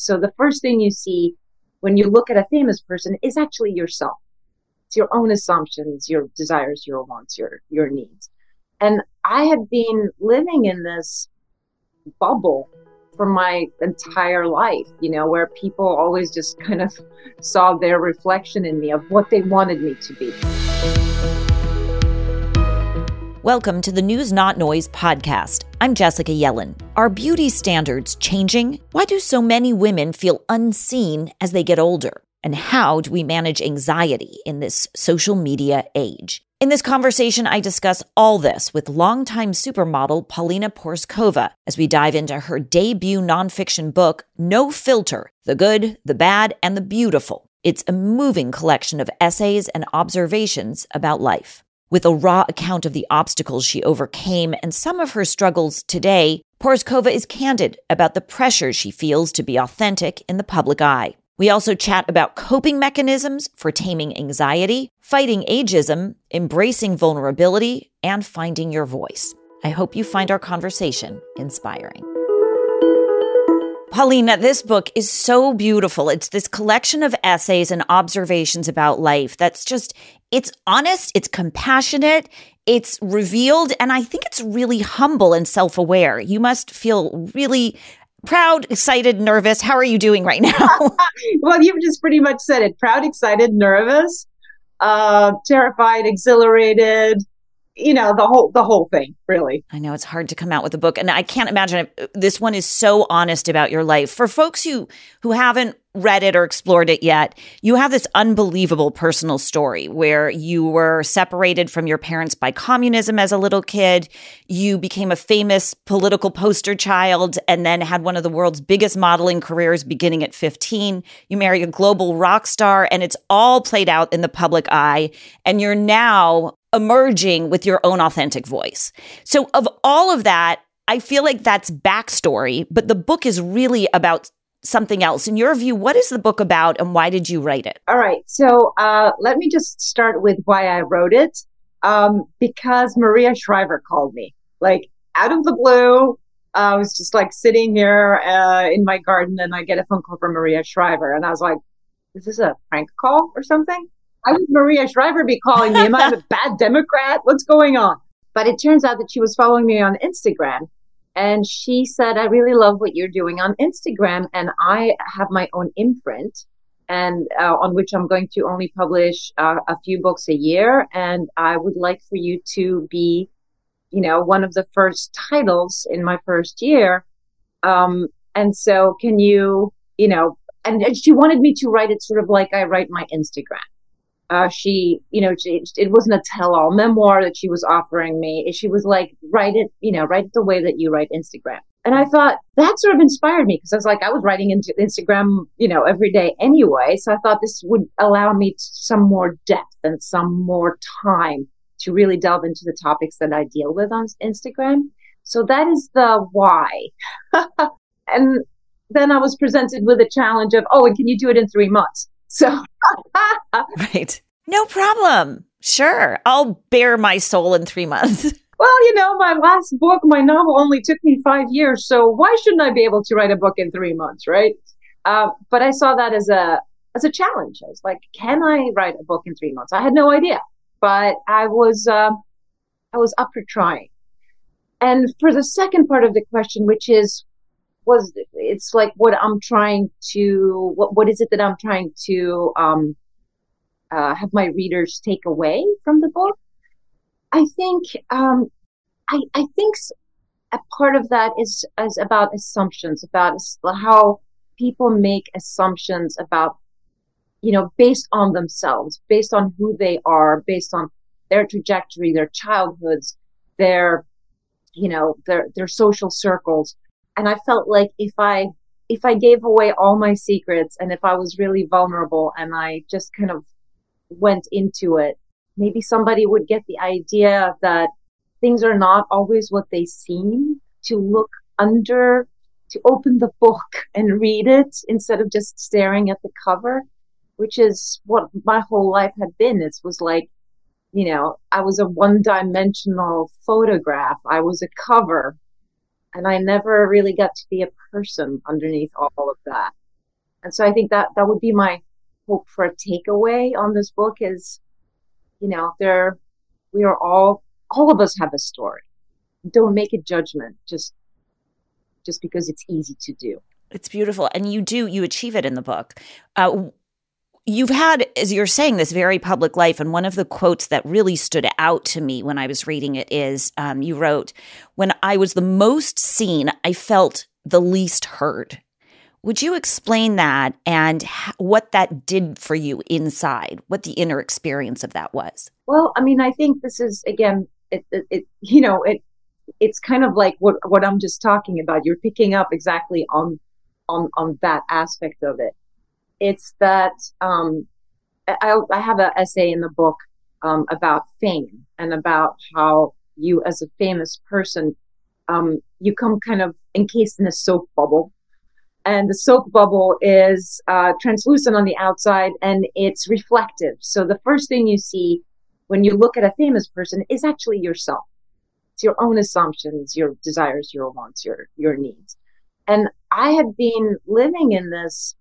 So the first thing you see when you look at a famous person is actually yourself. It's your own assumptions, your desires, your wants, your your needs. And I had been living in this bubble for my entire life, you know, where people always just kind of saw their reflection in me of what they wanted me to be. Welcome to the News Not Noise podcast. I'm Jessica Yellin. Are beauty standards changing? Why do so many women feel unseen as they get older? And how do we manage anxiety in this social media age? In this conversation, I discuss all this with longtime supermodel Paulina Porizkova as we dive into her debut nonfiction book, No Filter The Good, the Bad, and the Beautiful. It's a moving collection of essays and observations about life. With a raw account of the obstacles she overcame and some of her struggles today, Porizkova is candid about the pressure she feels to be authentic in the public eye. We also chat about coping mechanisms for taming anxiety, fighting ageism, embracing vulnerability, and finding your voice. I hope you find our conversation inspiring. Paulina, this book is so beautiful. It's this collection of essays and observations about life that's just, it's honest, it's compassionate, it's revealed, and I think it's really humble and self aware. You must feel really proud, excited, nervous. How are you doing right now? well, you've just pretty much said it proud, excited, nervous, uh, terrified, exhilarated, you know the whole the whole thing really. I know it's hard to come out with a book and i can't imagine it. Uh, this one is so honest about your life. For folks who who haven't read it or explored it yet you have this unbelievable personal story where you were separated from your parents by communism as a little kid. You became a famous political poster child and then had one of the world's biggest modeling careers beginning at 15 you marry a global rock star and it's all played out in the public eye and you're now emerging with your own authentic voice. So, of all of that, I feel like that's backstory, but the book is really about something else. In your view, what is the book about and why did you write it? All right. So, uh, let me just start with why I wrote it. Um, because Maria Shriver called me, like out of the blue. I was just like sitting here uh, in my garden and I get a phone call from Maria Shriver. And I was like, is this a prank call or something? Why would Maria Shriver be calling me? Am I a bad Democrat? What's going on? But it turns out that she was following me on Instagram. And she said, I really love what you're doing on Instagram. And I have my own imprint and uh, on which I'm going to only publish uh, a few books a year. And I would like for you to be, you know, one of the first titles in my first year. Um, and so can you, you know, and she wanted me to write it sort of like I write my Instagram uh, she, you know, she, it wasn't a tell-all memoir that she was offering me. She was like, write it, you know, write it the way that you write Instagram. And I thought that sort of inspired me because I was like, I was writing into Instagram, you know, every day anyway. So I thought this would allow me some more depth and some more time to really delve into the topics that I deal with on Instagram. So that is the why. and then I was presented with a challenge of, oh, and can you do it in three months? So, right. No problem. Sure. I'll bare my soul in three months. Well, you know, my last book, my novel only took me five years. So why shouldn't I be able to write a book in three months? Right. Uh, but I saw that as a, as a challenge. I was like, can I write a book in three months? I had no idea, but I was, uh, I was up for trying. And for the second part of the question, which is, was it's like what I'm trying to what what is it that I'm trying to um, uh, have my readers take away from the book? I think um, I I think a part of that is is about assumptions about how people make assumptions about you know based on themselves based on who they are based on their trajectory their childhoods their you know their their social circles and I felt like if I if I gave away all my secrets and if I was really vulnerable and I just kind of went into it, maybe somebody would get the idea that things are not always what they seem, to look under, to open the book and read it instead of just staring at the cover, which is what my whole life had been. It was like, you know, I was a one dimensional photograph. I was a cover and I never really got to be a person underneath all of that. And so I think that that would be my hope for a takeaway on this book is, you know, there, we are all, all of us have a story. Don't make a judgment just, just because it's easy to do. It's beautiful. And you do, you achieve it in the book. Uh, you've had, as you're saying, this very public life. And one of the quotes that really stood out to me when I was reading it is um, you wrote, When I was the most seen, I felt the least heard. Would you explain that and what that did for you inside, what the inner experience of that was? Well, I mean, I think this is, again, it, it, it you know, it, it's kind of like what, what I'm just talking about. You're picking up exactly on, on, on that aspect of it it's that um, I, I, have an essay in the book um, about fame and about how you, as a famous person, um, you come kind of encased in a soap bubble. And the soap bubble is uh, translucent on the outside and it's reflective. So the first thing you see when you look at a famous person is actually yourself. It's your own assumptions, your desires, your wants, your your needs. And I had been living in this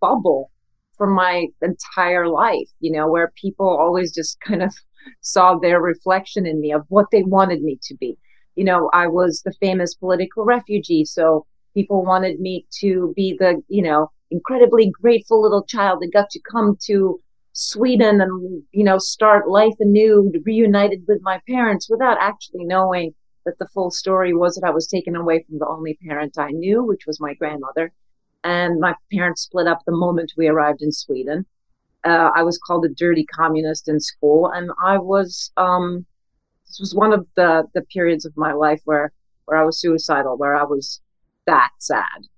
bubble for my entire life, you know, where people always just kind of saw their reflection in me of what they wanted me to be. You know, I was the famous political refugee, so people wanted me to be the, you know, incredibly grateful little child that got to come to Sweden and, you know, start life anew, reunited with my parents without actually knowing that the full story was that I was taken away from the only parent I knew, which was my grandmother and my parents split up the moment we arrived in Sweden. Uh, I was called a dirty communist in school, and I was um, this was one of the the periods of my life where where I was suicidal, where I was that sad.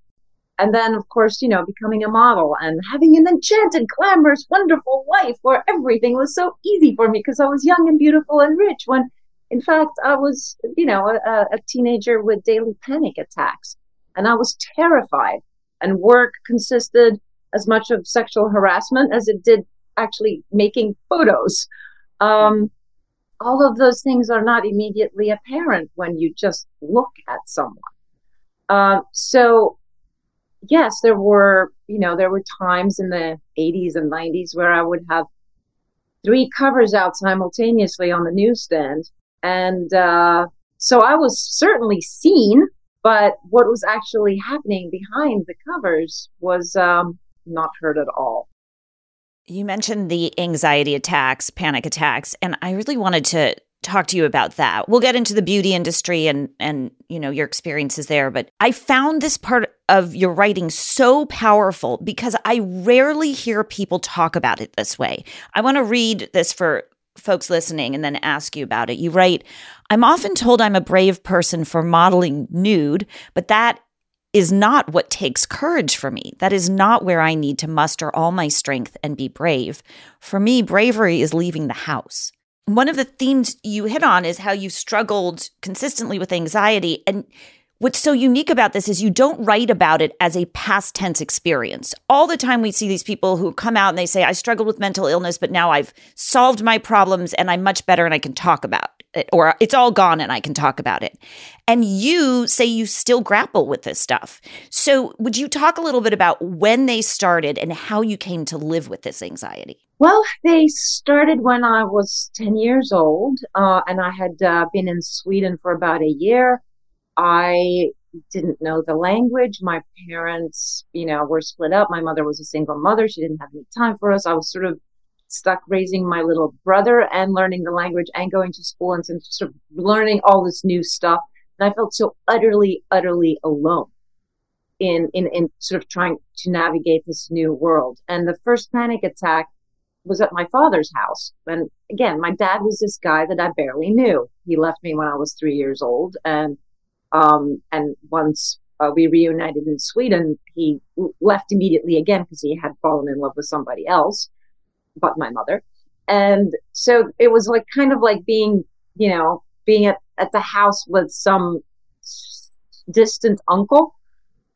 And then, of course, you know, becoming a model and having an enchanted, glamorous, wonderful life where everything was so easy for me because I was young and beautiful and rich. When, in fact, I was, you know, a, a teenager with daily panic attacks, and I was terrified and work consisted as much of sexual harassment as it did actually making photos. Um, all of those things are not immediately apparent when you just look at someone. Uh, so, yes, there were, you know, there were times in the 80s and 90s where I would have three covers out simultaneously on the newsstand. And uh, so I was certainly seen but what was actually happening behind the covers was um, not heard at all. You mentioned the anxiety attacks, panic attacks, and I really wanted to talk to you about that. We'll get into the beauty industry and and you know your experiences there, but I found this part of your writing so powerful because I rarely hear people talk about it this way. I want to read this for folks listening and then ask you about it. You write, I'm often told I'm a brave person for modeling nude, but that is not what takes courage for me. That is not where I need to muster all my strength and be brave. For me, bravery is leaving the house. One of the themes you hit on is how you struggled consistently with anxiety. And What's so unique about this is you don't write about it as a past tense experience. All the time we see these people who come out and they say, I struggled with mental illness, but now I've solved my problems and I'm much better and I can talk about it, or it's all gone and I can talk about it. And you say you still grapple with this stuff. So would you talk a little bit about when they started and how you came to live with this anxiety? Well, they started when I was 10 years old, uh, and I had uh, been in Sweden for about a year I didn't know the language. My parents, you know, were split up. My mother was a single mother. She didn't have any time for us. I was sort of stuck raising my little brother and learning the language and going to school and sort of learning all this new stuff. And I felt so utterly, utterly alone in, in, in sort of trying to navigate this new world. And the first panic attack was at my father's house. And again, my dad was this guy that I barely knew. He left me when I was three years old and um, and once uh, we reunited in Sweden, he left immediately again because he had fallen in love with somebody else, but my mother. And so it was like kind of like being, you know, being at, at the house with some distant uncle.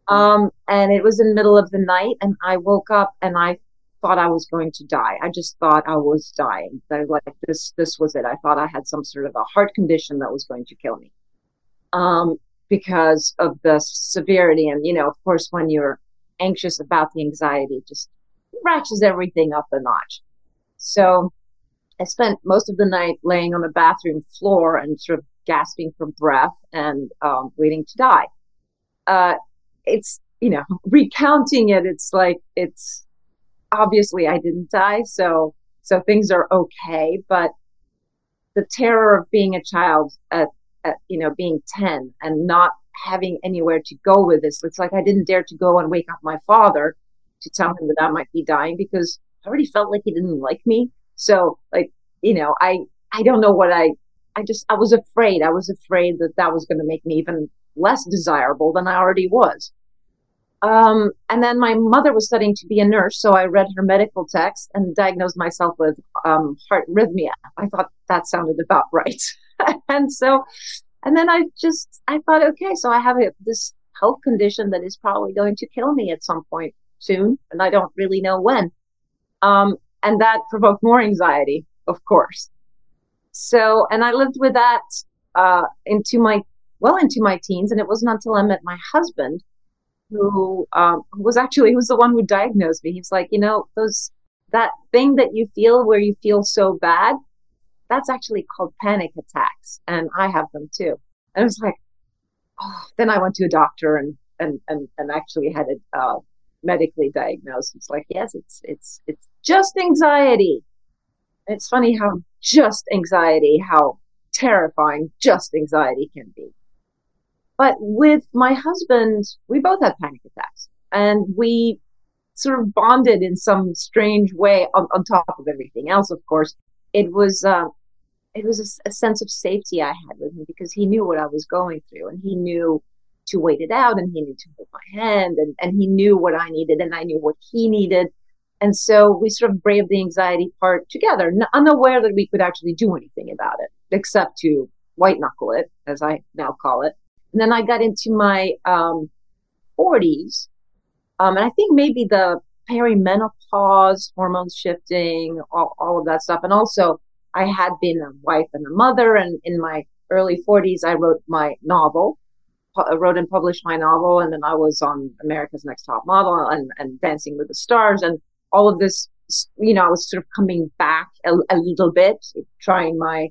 Um, and it was in the middle of the night and I woke up and I thought I was going to die. I just thought I was dying. That like this, this was it. I thought I had some sort of a heart condition that was going to kill me um, because of the severity. And, you know, of course, when you're anxious about the anxiety just ratchets everything up a notch. So I spent most of the night laying on the bathroom floor and sort of gasping for breath and um, waiting to die. Uh, it's, you know, recounting it, it's like, it's obviously I didn't die. So, so things are okay. But the terror of being a child at, you know, being 10 and not having anywhere to go with this, it's like I didn't dare to go and wake up my father to tell him that I might be dying because I already felt like he didn't like me. So, like, you know, I, I don't know what I, I just, I was afraid. I was afraid that that was going to make me even less desirable than I already was. Um, and then my mother was studying to be a nurse, so I read her medical text and diagnosed myself with um, heart arrhythmia. I thought that sounded about right. and so, and then I just, I thought, okay, so I have a, this health condition that is probably going to kill me at some point soon, and I don't really know when. Um, and that provoked more anxiety, of course. So, and I lived with that uh, into my well into my teens, and it wasn't until I met my husband who um, was actually who was the one who diagnosed me. He's like, you know, those that thing that you feel where you feel so bad, that's actually called panic attacks, and I have them too. And I was like, oh. Then I went to a doctor and and and, and actually had it uh, medically diagnosed. It's like, yes, it's it's it's just anxiety. It's funny how just anxiety, how terrifying just anxiety can be. But with my husband, we both had panic attacks and we sort of bonded in some strange way on, on top of everything else, of course. It was, uh, it was a, a, sense of safety I had with him because he knew what I was going through and he knew to wait it out and he knew to hold my hand and, and he knew what I needed and I knew what he needed. And so we sort of braved the anxiety part together, unaware that we could actually do anything about it, except to white knuckle it, as I now call it. And then I got into my um, 40s. Um, and I think maybe the perimenopause, hormones shifting, all, all of that stuff. And also, I had been a wife and a mother. And in my early 40s, I wrote my novel, pu- wrote and published my novel. And then I was on America's Next Top Model and, and Dancing with the Stars. And all of this, you know, I was sort of coming back a, a little bit, trying my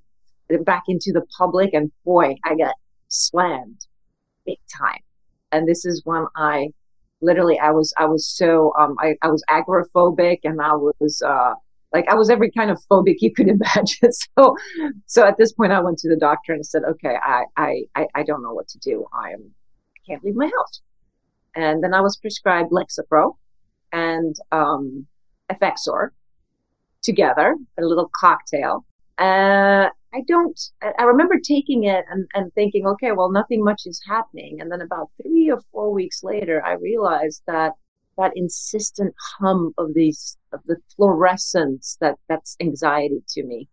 back into the public. And boy, I got slammed big time. And this is when I literally, I was, I was so, um, I, I was agoraphobic and I was, uh, like I was every kind of phobic you could imagine. So, so at this point I went to the doctor and said, okay, I, I, I don't know what to do. I am, I can't leave my house. And then I was prescribed Lexapro and, um, Effexor together, a little cocktail. Uh, I don't, I remember taking it and, and thinking, okay, well, nothing much is happening. And then about three or four weeks later, I realized that that insistent hum of these, of the fluorescence that that's anxiety to me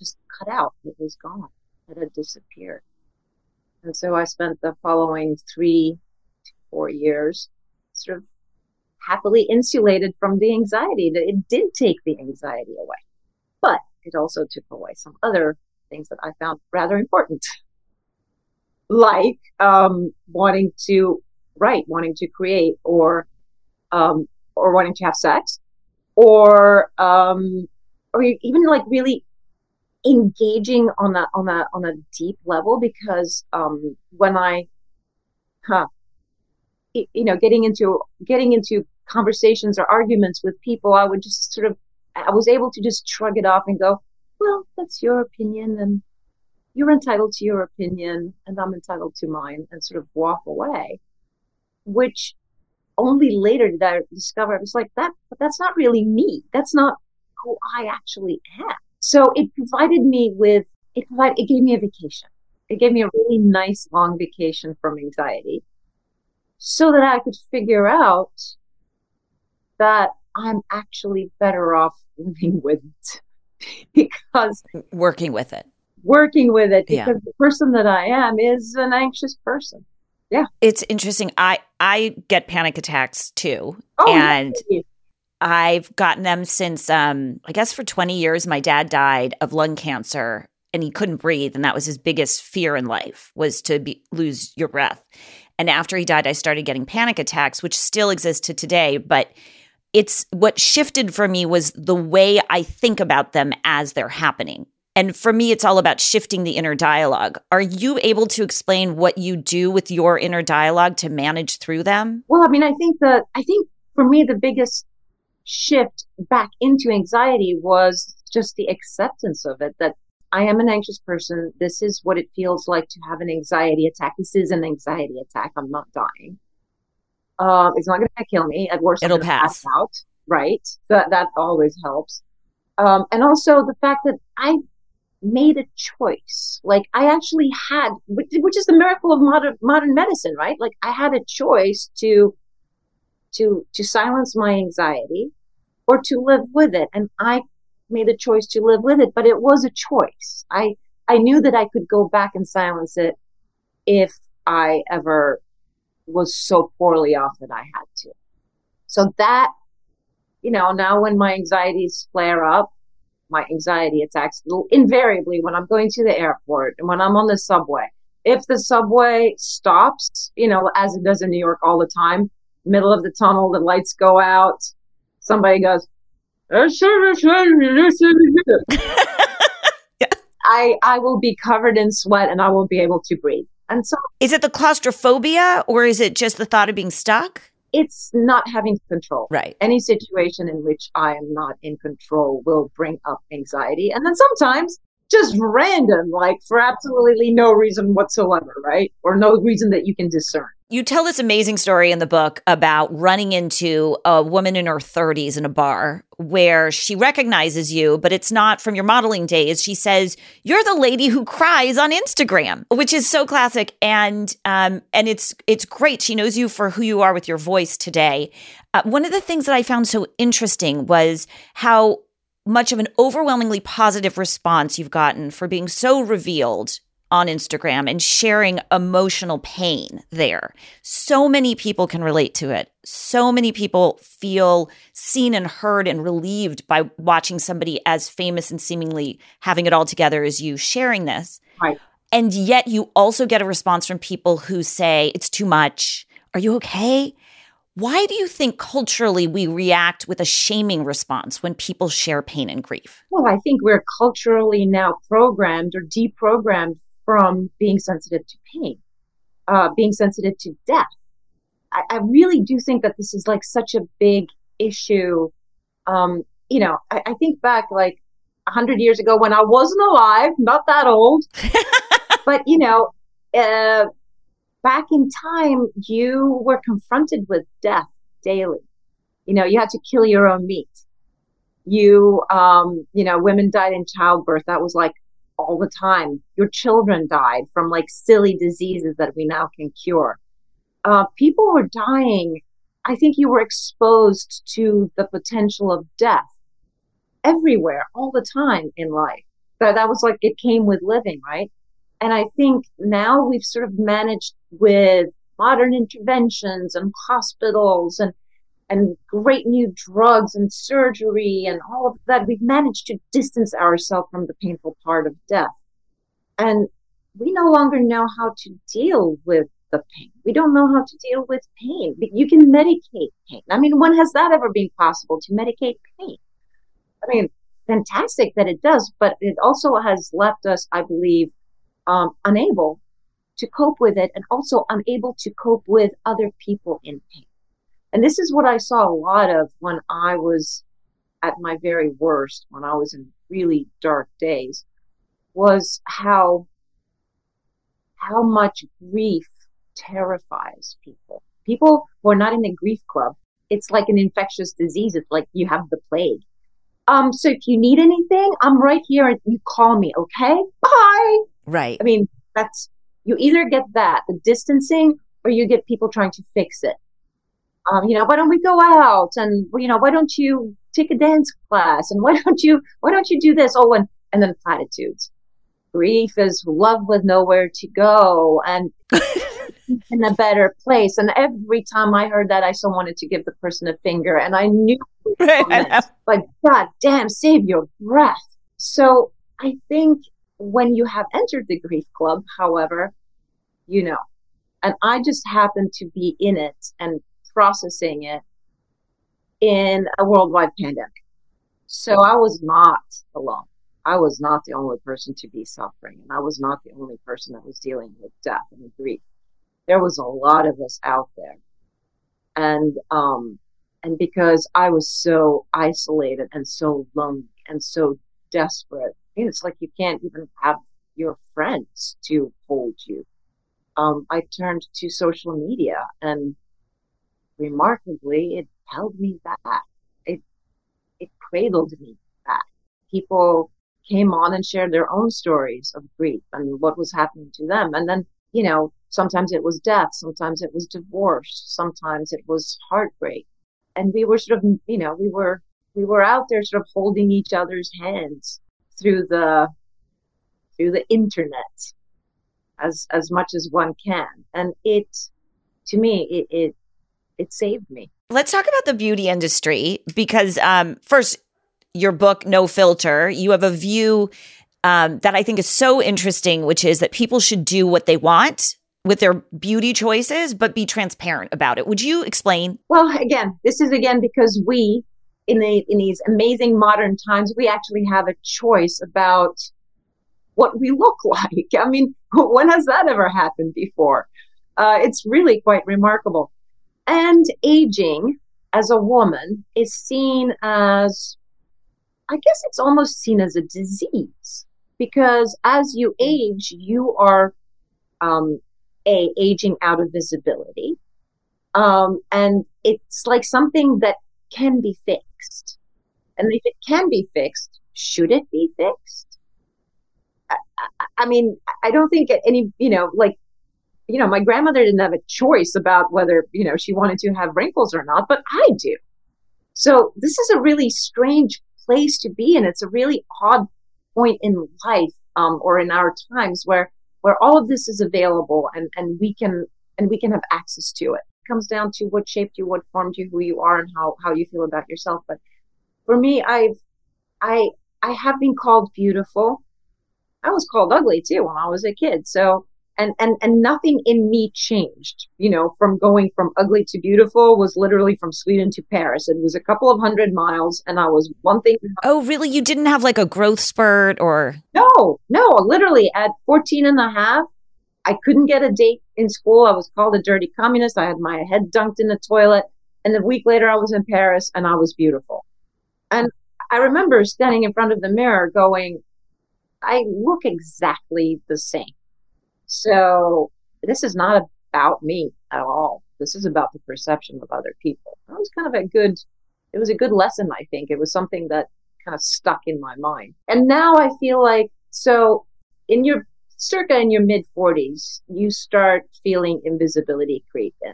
just cut out. It was gone. It had disappeared. And so I spent the following three to four years sort of happily insulated from the anxiety. That it did take the anxiety away, but it also took away some other things that I found rather important, like um, wanting to write, wanting to create, or um, or wanting to have sex, or um, or even like really engaging on that on that on a deep level because um, when I, huh, you know, getting into getting into conversations or arguments with people, I would just sort of I was able to just shrug it off and go, well, that's your opinion and you're entitled to your opinion and I'm entitled to mine and sort of walk away, which only later did I discover it was like that, but that's not really me. That's not who I actually am. So it provided me with, it provided, it gave me a vacation. It gave me a really nice long vacation from anxiety so that I could figure out that I'm actually better off living with it because working with it. Working with it because yeah. the person that I am is an anxious person. Yeah. It's interesting. I I get panic attacks too. Oh, and I've gotten them since um I guess for 20 years my dad died of lung cancer and he couldn't breathe and that was his biggest fear in life was to be, lose your breath. And after he died, I started getting panic attacks, which still exist to today. But it's what shifted for me was the way I think about them as they're happening. And for me, it's all about shifting the inner dialogue. Are you able to explain what you do with your inner dialogue to manage through them? Well, I mean, I think that, I think for me, the biggest shift back into anxiety was just the acceptance of it that I am an anxious person. This is what it feels like to have an anxiety attack. This is an anxiety attack. I'm not dying. Uh, it's not going to kill me. At worst, it'll pass. pass. out. Right. That that always helps. Um, and also the fact that I made a choice. Like I actually had, which is the miracle of modern modern medicine, right? Like I had a choice to to to silence my anxiety or to live with it, and I made a choice to live with it. But it was a choice. I I knew that I could go back and silence it if I ever was so poorly off that I had to. So that, you know, now when my anxieties flare up, my anxiety attacks invariably when I'm going to the airport and when I'm on the subway. If the subway stops, you know, as it does in New York all the time, middle of the tunnel, the lights go out, somebody goes, I I will be covered in sweat and I won't be able to breathe. And so Is it the claustrophobia or is it just the thought of being stuck? It's not having control. Right. Any situation in which I am not in control will bring up anxiety. And then sometimes just random, like for absolutely no reason whatsoever, right? Or no reason that you can discern. You tell this amazing story in the book about running into a woman in her 30s in a bar where she recognizes you, but it's not from your modeling days. She says, "You're the lady who cries on Instagram," which is so classic, and um, and it's it's great. She knows you for who you are with your voice today. Uh, one of the things that I found so interesting was how much of an overwhelmingly positive response you've gotten for being so revealed on Instagram and sharing emotional pain there. So many people can relate to it. So many people feel seen and heard and relieved by watching somebody as famous and seemingly having it all together as you sharing this. Right. And yet you also get a response from people who say, it's too much. Are you okay? Why do you think culturally we react with a shaming response when people share pain and grief? Well, I think we're culturally now programmed or deprogrammed from being sensitive to pain, uh, being sensitive to death. I, I, really do think that this is like such a big issue. Um, you know, I, I think back like a hundred years ago when I wasn't alive, not that old, but you know, uh, back in time, you were confronted with death daily. You know, you had to kill your own meat. You, um, you know, women died in childbirth. That was like all the time. Your children died from like silly diseases that we now can cure. Uh, people were dying. I think you were exposed to the potential of death everywhere, all the time in life. That, that was like it came with living, right? And I think now we've sort of managed with modern interventions and hospitals and and great new drugs and surgery and all of that, we've managed to distance ourselves from the painful part of death. And we no longer know how to deal with the pain. We don't know how to deal with pain. You can medicate pain. I mean, when has that ever been possible to medicate pain? I mean, fantastic that it does, but it also has left us, I believe, um, unable to cope with it and also unable to cope with other people in pain. And this is what I saw a lot of when I was at my very worst, when I was in really dark days, was how how much grief terrifies people. People who are not in the grief club, it's like an infectious disease. It's like you have the plague. Um, so if you need anything, I'm right here and you call me, okay? Bye. Right. I mean, that's you either get that, the distancing, or you get people trying to fix it um, you know, why don't we go out and, you know, why don't you take a dance class and why don't you, why don't you do this? Oh, and, and then platitudes. Grief is love with nowhere to go and in a better place. And every time I heard that, I so wanted to give the person a finger and I knew, like, God damn, save your breath. So I think when you have entered the grief club, however, you know, And I just happened to be in it and processing it in a worldwide pandemic. So I was not alone. I was not the only person to be suffering, and I was not the only person that was dealing with death and grief. There was a lot of us out there, and um, and because I was so isolated and so lonely and so desperate, it's like you can't even have your friends to hold you. Um, I turned to social media, and remarkably, it held me back. It it cradled me back. People came on and shared their own stories of grief and what was happening to them. And then, you know, sometimes it was death, sometimes it was divorce, sometimes it was heartbreak. And we were sort of, you know, we were, we were out there sort of holding each other's hands through the, through the internet as, as much as one can. And it, to me, it, it, it saved me. Let's talk about the beauty industry because, um, first, your book, No Filter, you have a view um, that I think is so interesting, which is that people should do what they want with their beauty choices, but be transparent about it. Would you explain? Well, again, this is again because we, in the in these amazing modern times, we actually have a choice about what we look like. I mean, when has that ever happened before? Uh, it's really quite remarkable. And aging as a woman is seen as I guess it's almost seen as a disease because as you age, you are um, a aging out of visibility, um, and it's like something that can be fixed. And if it can be fixed, should it be fixed? I, I, I mean, I don't think any, you know, like you know, my grandmother didn't have a choice about whether, you know, she wanted to have wrinkles or not, but I do. So this is a really strange place to be and it's a really odd point in life um, or in our times where where all of this is available and and we can and we can have access to it. Comes down to what shaped you, what formed you, who you are, and how how you feel about yourself. But for me, I've I I have been called beautiful. I was called ugly too when I was a kid. So and and and nothing in me changed you know from going from ugly to beautiful was literally from sweden to paris it was a couple of hundred miles and i was one thing oh really you didn't have like a growth spurt or no no literally at 14 and a half i couldn't get a date in school i was called a dirty communist i had my head dunked in the toilet and a week later i was in paris and i was beautiful and i remember standing in front of the mirror going i look exactly the same so this is not about me at all. This is about the perception of other people. That was kind of a good, it was a good lesson, I think. It was something that kind of stuck in my mind. And now I feel like, so in your circa in your mid 40s, you start feeling invisibility creep in,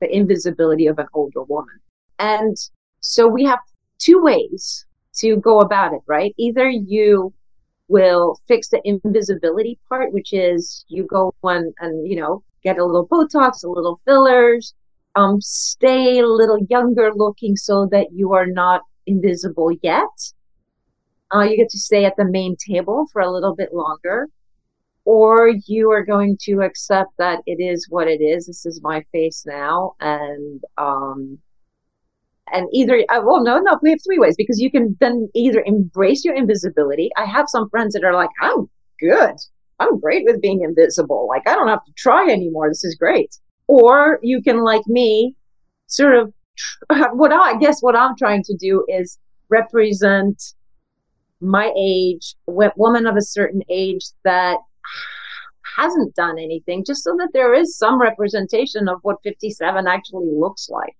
the invisibility of an older woman. And so we have two ways to go about it, right? Either you will fix the invisibility part, which is you go and, and you know, get a little Botox, a little fillers, um, stay a little younger looking so that you are not invisible yet. Uh, you get to stay at the main table for a little bit longer. Or you are going to accept that it is what it is. This is my face now. And, um, and either uh, well no no we have three ways because you can then either embrace your invisibility. I have some friends that are like i'm good. I'm great with being invisible. Like i don't have to try anymore. This is great. Or you can like me sort of what i guess what i'm trying to do is represent my age woman of a certain age that hasn't done anything just so that there is some representation of what 57 actually looks like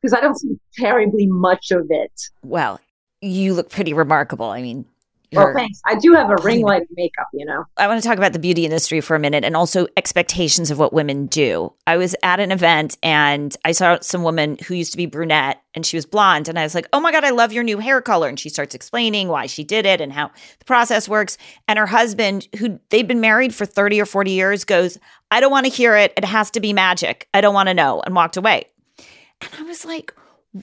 because I don't see terribly much of it. Well, you look pretty remarkable. I mean, well, thanks. I do have a ring light makeup, you know. I want to talk about the beauty industry for a minute and also expectations of what women do. I was at an event and I saw some woman who used to be brunette and she was blonde. And I was like, oh my God, I love your new hair color. And she starts explaining why she did it and how the process works. And her husband, who they've been married for 30 or 40 years, goes, I don't want to hear it. It has to be magic. I don't want to know. And walked away. And I was like,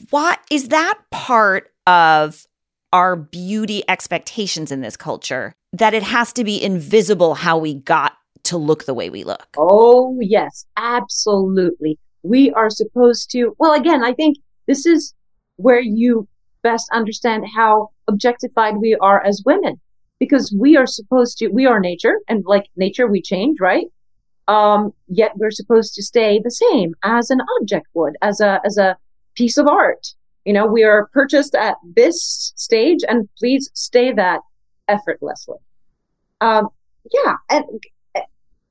what is that part of our beauty expectations in this culture that it has to be invisible how we got to look the way we look. Oh, yes, absolutely. We are supposed to, well, again, I think this is where you best understand how objectified we are as women because we are supposed to, we are nature and like nature, we change, right? Um, yet we're supposed to stay the same as an object would, as a, as a piece of art. You know, we are purchased at this stage and please stay that effortlessly. Um, yeah. And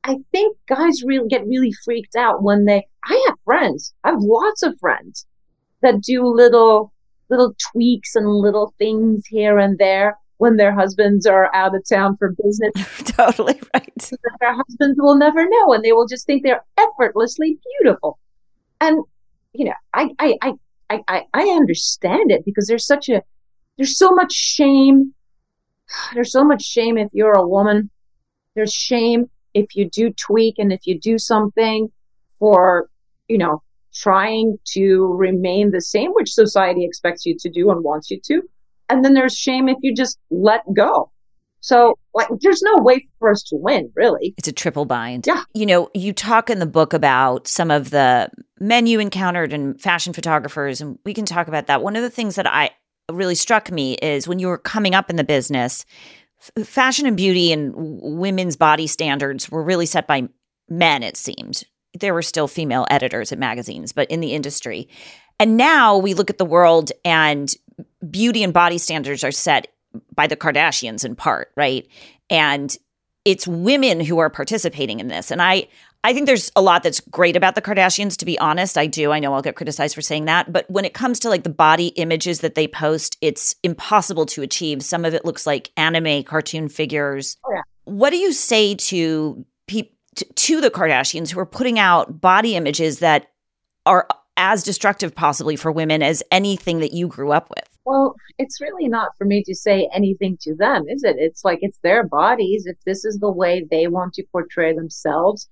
I think guys really get really freaked out when they, I have friends, I have lots of friends that do little, little tweaks and little things here and there when their husbands are out of town for business. totally right. Their husbands will never know and they will just think they're effortlessly beautiful. And, you know, I, I, I, I, I understand it because there's such a, there's so much shame. There's so much shame if you're a woman. There's shame if you do tweak and if you do something for, you know, trying to remain the same, which society expects you to do and wants you to. And then there's shame if you just let go. So, like, there's no way for us to win, really. It's a triple bind. Yeah. You know, you talk in the book about some of the men you encountered and fashion photographers, and we can talk about that. One of the things that I really struck me is when you were coming up in the business, f- fashion and beauty and women's body standards were really set by men, it seemed. There were still female editors at magazines, but in the industry. And now we look at the world and beauty and body standards are set by the Kardashians in part, right? And it's women who are participating in this. And I I think there's a lot that's great about the Kardashians to be honest. I do. I know I'll get criticized for saying that, but when it comes to like the body images that they post, it's impossible to achieve. Some of it looks like anime cartoon figures. Oh, yeah. What do you say to people to the Kardashians who are putting out body images that are as destructive possibly for women as anything that you grew up with? Well, it's really not for me to say anything to them, is it? It's like it's their bodies. If this is the way they want to portray themselves,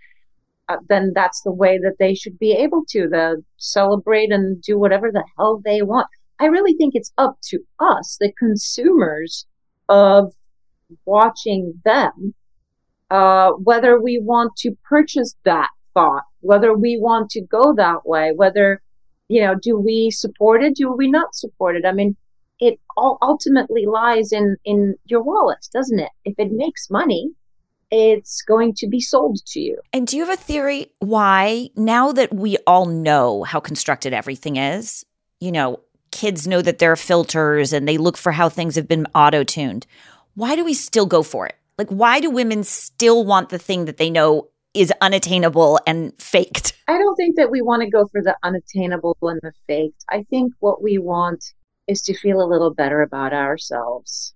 uh, then that's the way that they should be able to the celebrate and do whatever the hell they want. I really think it's up to us, the consumers of watching them, uh, whether we want to purchase that thought, whether we want to go that way, whether, you know, do we support it? Do we not support it? I mean, it all ultimately lies in, in your wallet, doesn't it? If it makes money, it's going to be sold to you. And do you have a theory why, now that we all know how constructed everything is, you know, kids know that there are filters and they look for how things have been auto tuned, why do we still go for it? Like, why do women still want the thing that they know is unattainable and faked? I don't think that we want to go for the unattainable and the faked. I think what we want is to feel a little better about ourselves.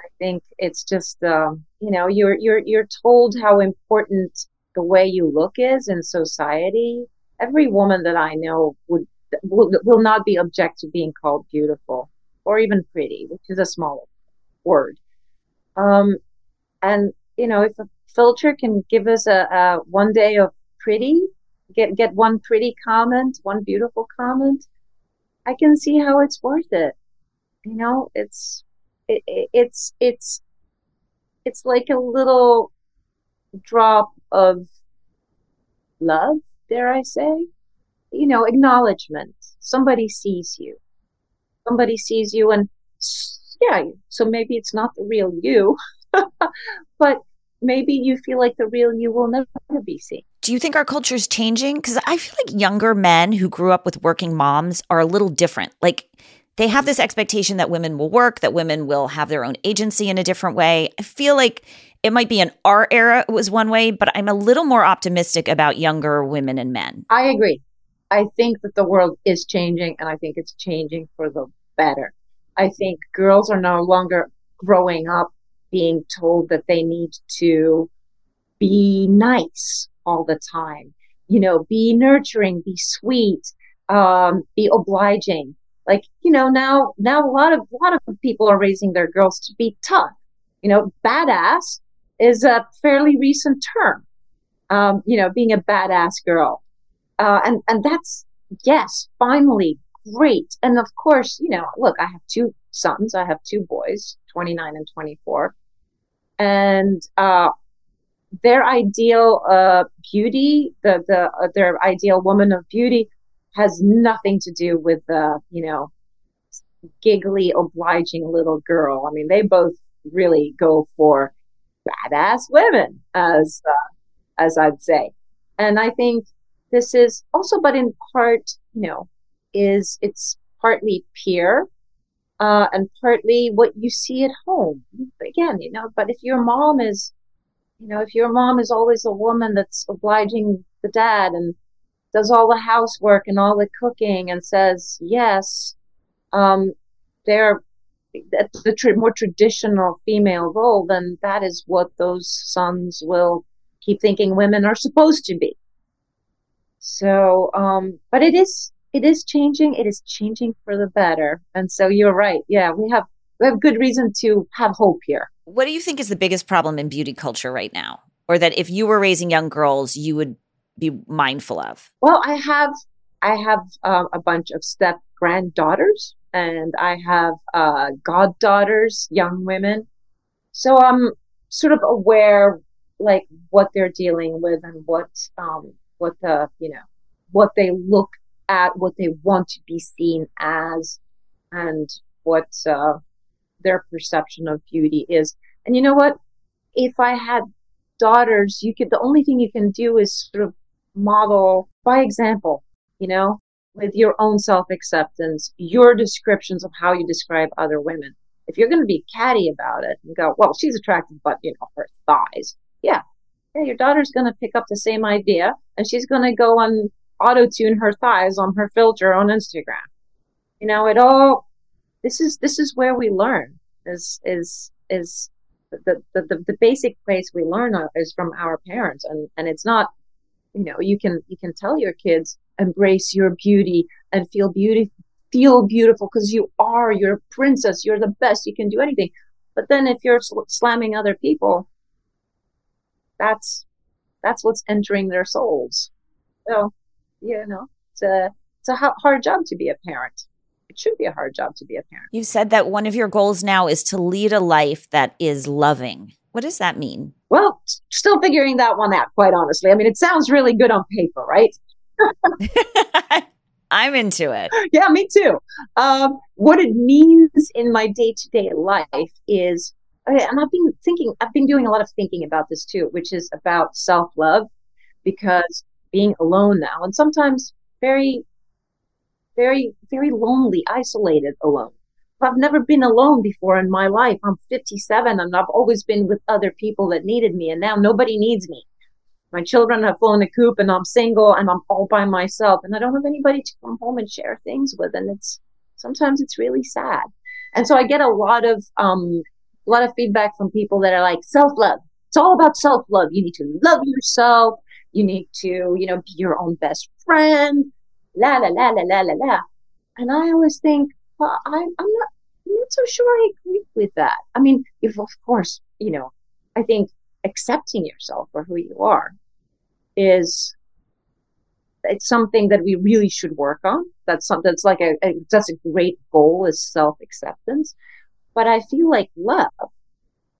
I think it's just, um, you know, you're you're you're told how important the way you look is in society. Every woman that I know would will, will not be object to being called beautiful or even pretty, which is a small word. Um, and you know, if a filter can give us a, a one day of pretty, get get one pretty comment, one beautiful comment, I can see how it's worth it. You know, it's it, it's it's it's like a little drop of love, dare I say? You know, acknowledgement. Somebody sees you. Somebody sees you, and yeah, so maybe it's not the real you, but maybe you feel like the real you will never be seen. Do you think our culture is changing? Because I feel like younger men who grew up with working moms are a little different. Like they have this expectation that women will work, that women will have their own agency in a different way. I feel like it might be in our era it was one way, but I'm a little more optimistic about younger women and men. I agree. I think that the world is changing and I think it's changing for the better. I think girls are no longer growing up being told that they need to be nice all the time, you know, be nurturing, be sweet, um, be obliging. Like, you know, now, now a lot of, a lot of people are raising their girls to be tough. You know, badass is a fairly recent term. Um, you know, being a badass girl. Uh, and, and that's, yes, finally great. And of course, you know, look, I have two sons. I have two boys, 29 and 24. And, uh, their ideal uh, beauty, the the uh, their ideal woman of beauty, has nothing to do with the you know giggly, obliging little girl. I mean, they both really go for badass women, as uh, as I'd say, and I think this is also, but in part, you know, is it's partly peer uh, and partly what you see at home. Again, you know, but if your mom is, you know, if your mom is always a woman that's obliging the dad and does all the housework and all the cooking and says yes, um, they're that's the tr- more traditional female role, then that is what those sons will keep thinking women are supposed to be. So, um, but it is it is changing. It is changing for the better. And so you're right. Yeah, we have we have good reason to have hope here. What do you think is the biggest problem in beauty culture right now? Or that if you were raising young girls, you would be mindful of? Well, I have I have um, a bunch of step granddaughters and I have uh, goddaughters, young women. So I'm sort of aware like what they're dealing with and what um, what the you know what they look at what they want to be seen as and what uh, their perception of beauty is. And you know what? If I had daughters, you could, the only thing you can do is sort of model by example, you know, with your own self acceptance, your descriptions of how you describe other women. If you're going to be catty about it and go, well, she's attractive, but you know, her thighs. Yeah. Yeah. Your daughter's going to pick up the same idea and she's going to go on auto tune her thighs on her filter on Instagram. You know, it all. This is this is where we learn. Is is is the the, the, the basic place we learn is from our parents, and and it's not. You know, you can you can tell your kids embrace your beauty and feel beauty feel beautiful because you are you're a princess you're the best you can do anything but then if you're sl- slamming other people that's that's what's entering their souls so you know, it's a it's a hard job to be a parent. It should be a hard job to be a parent. You said that one of your goals now is to lead a life that is loving. What does that mean? Well, still figuring that one out, quite honestly. I mean, it sounds really good on paper, right? I'm into it. Yeah, me too. Um, what it means in my day to day life is, and I've been thinking, I've been doing a lot of thinking about this too, which is about self love, because being alone now and sometimes very, very, very lonely, isolated alone. I've never been alone before in my life. I'm 57 and I've always been with other people that needed me and now nobody needs me. My children have flown the coop and I'm single and I'm all by myself and I don't have anybody to come home and share things with. And it's sometimes it's really sad. And so I get a lot of, um, a lot of feedback from people that are like self love. It's all about self love. You need to love yourself. You need to, you know, be your own best friend. La la la la la la la. And I always think, well, I'm, I'm not, I'm not so sure I agree with that. I mean, if of course, you know, I think accepting yourself for who you are is it's something that we really should work on. That's something that's like a, a that's a great goal is self acceptance. But I feel like love,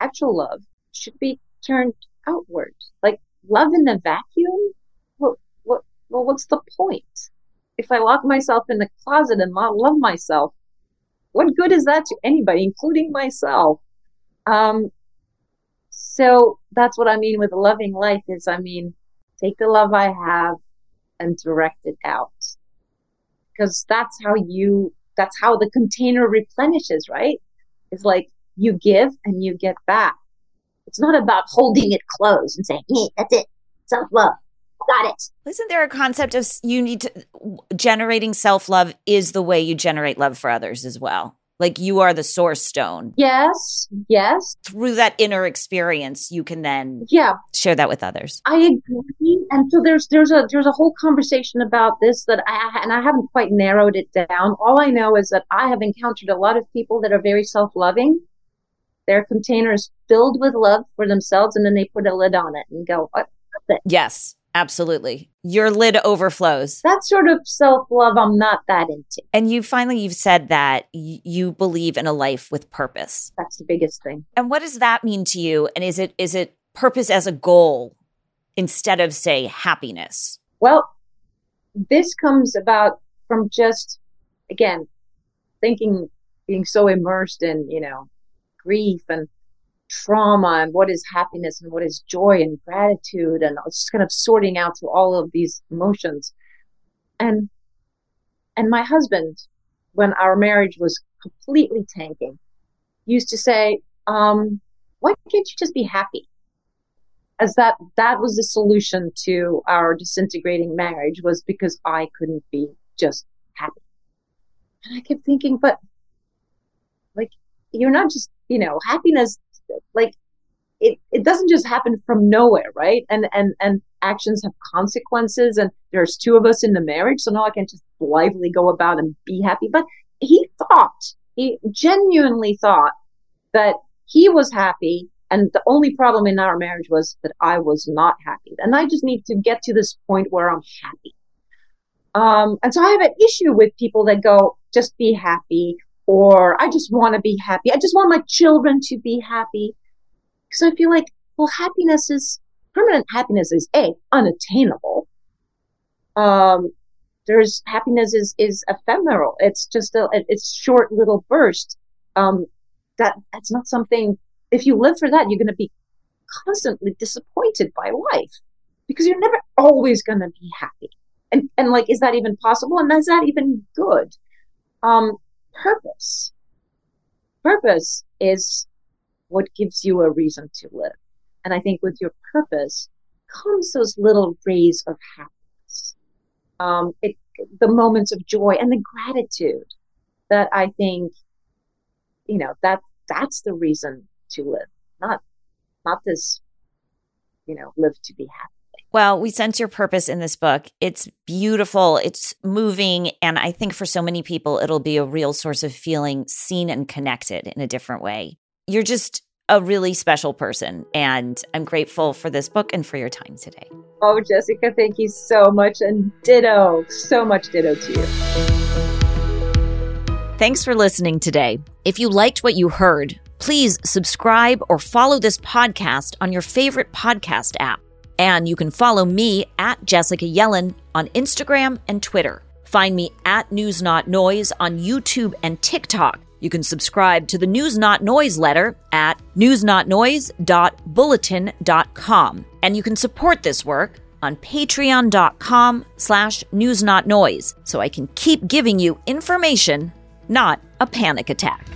actual love, should be turned outward. Like love in the vacuum? What, what, well, what's the point? If I lock myself in the closet and not love myself, what good is that to anybody, including myself? Um, so that's what I mean with loving life is, I mean, take the love I have and direct it out. Because that's how you, that's how the container replenishes, right? It's like you give and you get back. It's not about holding it close and saying, hey, that's it. Self love. Got it. Isn't there a concept of you need to generating self love is the way you generate love for others as well? Like you are the source stone. Yes, yes. Through that inner experience, you can then yeah share that with others. I agree. And so there's there's a there's a whole conversation about this that I and I haven't quite narrowed it down. All I know is that I have encountered a lot of people that are very self loving their container is filled with love for themselves and then they put a lid on it and go, what? Yes, absolutely. Your lid overflows. That sort of self love I'm not that into. And you finally you've said that y- you believe in a life with purpose. That's the biggest thing. And what does that mean to you? And is it is it purpose as a goal instead of, say, happiness? Well, this comes about from just, again, thinking, being so immersed in, you know, grief and trauma and what is happiness and what is joy and gratitude and just kind of sorting out through all of these emotions. And, and my husband, when our marriage was completely tanking, used to say, um, why can't you just be happy? As that, that was the solution to our disintegrating marriage was because I couldn't be just happy. And I kept thinking, but like, you're not just, you know, happiness, like, it, it doesn't just happen from nowhere, right? And, and, and actions have consequences and there's two of us in the marriage. So now I can just blithely go about and be happy. But he thought, he genuinely thought that he was happy and the only problem in our marriage was that I was not happy. And I just need to get to this point where I'm happy. Um, and so I have an issue with people that go, just be happy, or I just want to be happy. I just want my children to be happy. Because I feel like, well, happiness is, permanent happiness is A, unattainable. Um, there's happiness is, is ephemeral. It's just a, it's short little burst. Um, that, that's not something, if you live for that, you're going to be constantly disappointed by life because you're never always going to be happy and and like is that even possible and is that even good um purpose. Purpose is what gives you a reason to live. And i think with your purpose comes those little rays of happiness. Um it the moments of joy and the gratitude that i think you know that that's the reason to live not not this you know live to be happy well, we sense your purpose in this book. It's beautiful, it's moving, and I think for so many people, it'll be a real source of feeling seen and connected in a different way. You're just a really special person, and I'm grateful for this book and for your time today. Oh, Jessica, thank you so much, and ditto, so much ditto to you. Thanks for listening today. If you liked what you heard, please subscribe or follow this podcast on your favorite podcast app. And you can follow me at Jessica Yellin on Instagram and Twitter. Find me at News Not Noise on YouTube and TikTok. You can subscribe to the News Not Noise letter at newsnotnoise.bulletin.com. And you can support this work on patreon.com slash newsnotnoise so I can keep giving you information, not a panic attack.